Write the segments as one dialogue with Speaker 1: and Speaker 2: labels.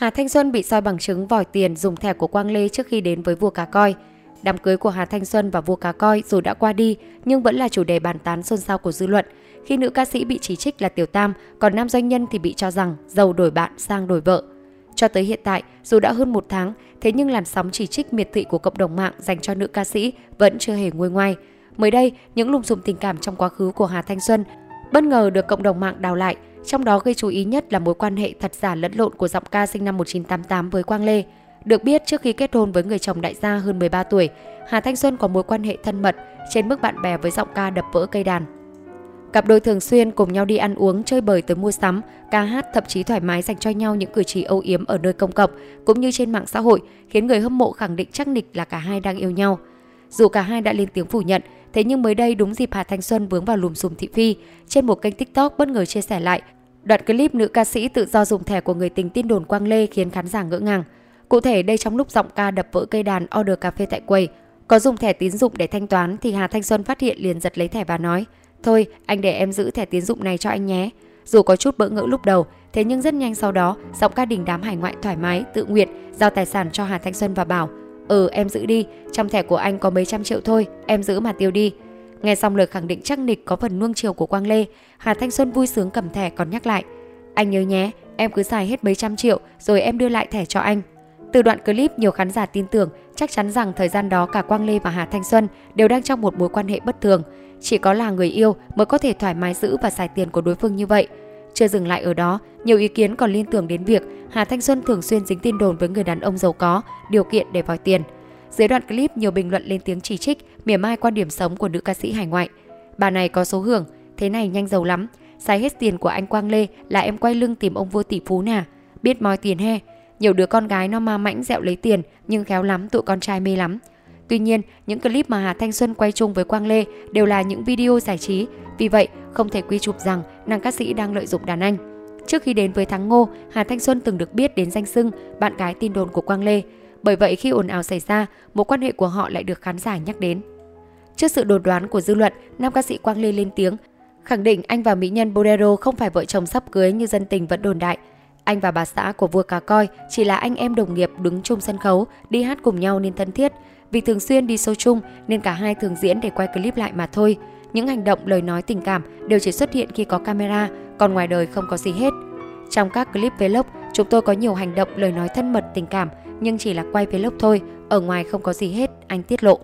Speaker 1: Hà Thanh Xuân bị soi bằng chứng vòi tiền dùng thẻ của Quang Lê trước khi đến với vua cá coi. Đám cưới của Hà Thanh Xuân và vua cá coi dù đã qua đi nhưng vẫn là chủ đề bàn tán xôn xao của dư luận. Khi nữ ca sĩ bị chỉ trích là tiểu tam, còn nam doanh nhân thì bị cho rằng giàu đổi bạn sang đổi vợ. Cho tới hiện tại, dù đã hơn một tháng, thế nhưng làn sóng chỉ trích miệt thị của cộng đồng mạng dành cho nữ ca sĩ vẫn chưa hề nguôi ngoai. Mới đây, những lùm xùm tình cảm trong quá khứ của Hà Thanh Xuân bất ngờ được cộng đồng mạng đào lại, trong đó gây chú ý nhất là mối quan hệ thật giả lẫn lộn của giọng ca sinh năm 1988 với Quang Lê. Được biết trước khi kết hôn với người chồng đại gia hơn 13 tuổi, Hà Thanh Xuân có mối quan hệ thân mật trên mức bạn bè với giọng ca đập vỡ cây đàn. Cặp đôi thường xuyên cùng nhau đi ăn uống, chơi bời tới mua sắm, ca hát thậm chí thoải mái dành cho nhau những cử chỉ âu yếm ở nơi công cộng cũng như trên mạng xã hội, khiến người hâm mộ khẳng định chắc nịch là cả hai đang yêu nhau. Dù cả hai đã lên tiếng phủ nhận, thế nhưng mới đây đúng dịp Hà Thanh Xuân vướng vào lùm xùm thị phi, trên một kênh TikTok bất ngờ chia sẻ lại đoạn clip nữ ca sĩ tự do dùng thẻ của người tình tin đồn Quang Lê khiến khán giả ngỡ ngàng. Cụ thể đây trong lúc giọng ca đập vỡ cây đàn order cà phê tại quầy, có dùng thẻ tín dụng để thanh toán thì Hà Thanh Xuân phát hiện liền giật lấy thẻ và nói Thôi, anh để em giữ thẻ tín dụng này cho anh nhé. Dù có chút bỡ ngỡ lúc đầu, thế nhưng rất nhanh sau đó, giọng ca đình đám hải ngoại thoải mái, tự nguyện, giao tài sản cho Hà Thanh Xuân và bảo Ừ, em giữ đi, trong thẻ của anh có mấy trăm triệu thôi, em giữ mà tiêu đi. Nghe xong lời khẳng định chắc nịch có phần nuông chiều của Quang Lê, Hà Thanh Xuân vui sướng cầm thẻ còn nhắc lại. Anh nhớ nhé, em cứ xài hết mấy trăm triệu rồi em đưa lại thẻ cho anh. Từ đoạn clip, nhiều khán giả tin tưởng chắc chắn rằng thời gian đó cả Quang Lê và Hà Thanh Xuân đều đang trong một mối quan hệ bất thường. Chỉ có là người yêu mới có thể thoải mái giữ và xài tiền của đối phương như vậy. Chưa dừng lại ở đó, nhiều ý kiến còn liên tưởng đến việc Hà Thanh Xuân thường xuyên dính tin đồn với người đàn ông giàu có, điều kiện để vòi tiền. Dưới đoạn clip, nhiều bình luận lên tiếng chỉ trích, mỉa mai quan điểm sống của nữ ca sĩ hải ngoại. Bà này có số hưởng, thế này nhanh giàu lắm, xài hết tiền của anh Quang Lê là em quay lưng tìm ông vua tỷ phú nè, biết moi tiền he. Nhiều đứa con gái nó ma mãnh dẹo lấy tiền, nhưng khéo lắm tụi con trai mê lắm. Tuy nhiên, những clip mà Hà Thanh Xuân quay chung với Quang Lê đều là những video giải trí, vì vậy không thể quy chụp rằng nàng ca sĩ đang lợi dụng đàn anh. Trước khi đến với Thắng Ngô, Hà Thanh Xuân từng được biết đến danh xưng bạn gái tin đồn của Quang Lê. Bởi vậy khi ồn ào xảy ra, mối quan hệ của họ lại được khán giả nhắc đến. Trước sự đồn đoán của dư luận, nam ca sĩ Quang Lê lên tiếng khẳng định anh và mỹ nhân Bolero không phải vợ chồng sắp cưới như dân tình vẫn đồn đại. Anh và bà xã của vua cá coi chỉ là anh em đồng nghiệp đứng chung sân khấu, đi hát cùng nhau nên thân thiết. Vì thường xuyên đi show chung nên cả hai thường diễn để quay clip lại mà thôi. Những hành động, lời nói tình cảm đều chỉ xuất hiện khi có camera, còn ngoài đời không có gì hết. Trong các clip vlog, chúng tôi có nhiều hành động, lời nói thân mật, tình cảm, nhưng chỉ là quay vlog thôi, ở ngoài không có gì hết, anh tiết lộ.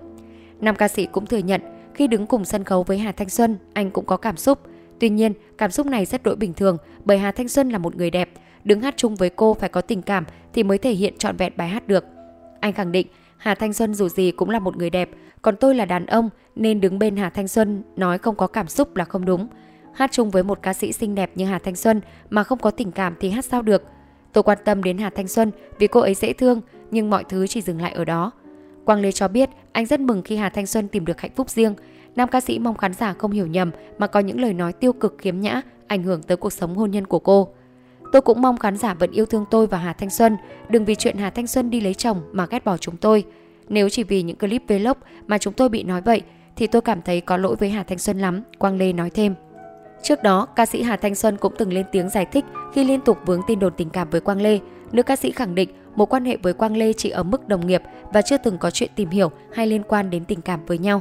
Speaker 1: Nam ca sĩ cũng thừa nhận, khi đứng cùng sân khấu với Hà Thanh Xuân, anh cũng có cảm xúc. Tuy nhiên, cảm xúc này rất đổi bình thường bởi Hà Thanh Xuân là một người đẹp, đứng hát chung với cô phải có tình cảm thì mới thể hiện trọn vẹn bài hát được. Anh khẳng định Hà Thanh Xuân dù gì cũng là một người đẹp, còn tôi là đàn ông nên đứng bên Hà Thanh Xuân nói không có cảm xúc là không đúng. Hát chung với một ca sĩ xinh đẹp như Hà Thanh Xuân mà không có tình cảm thì hát sao được. Tôi quan tâm đến Hà Thanh Xuân vì cô ấy dễ thương, nhưng mọi thứ chỉ dừng lại ở đó. Quang Lê cho biết anh rất mừng khi Hà Thanh Xuân tìm được hạnh phúc riêng. Nam ca sĩ mong khán giả không hiểu nhầm mà có những lời nói tiêu cực khiếm nhã ảnh hưởng tới cuộc sống hôn nhân của cô. Tôi cũng mong khán giả vẫn yêu thương tôi và Hà Thanh Xuân, đừng vì chuyện Hà Thanh Xuân đi lấy chồng mà ghét bỏ chúng tôi. Nếu chỉ vì những clip vlog mà chúng tôi bị nói vậy thì tôi cảm thấy có lỗi với Hà Thanh Xuân lắm, Quang Lê nói thêm. Trước đó, ca sĩ Hà Thanh Xuân cũng từng lên tiếng giải thích khi liên tục vướng tin đồn tình cảm với Quang Lê. Nữ ca sĩ khẳng định mối quan hệ với Quang Lê chỉ ở mức đồng nghiệp và chưa từng có chuyện tìm hiểu hay liên quan đến tình cảm với nhau.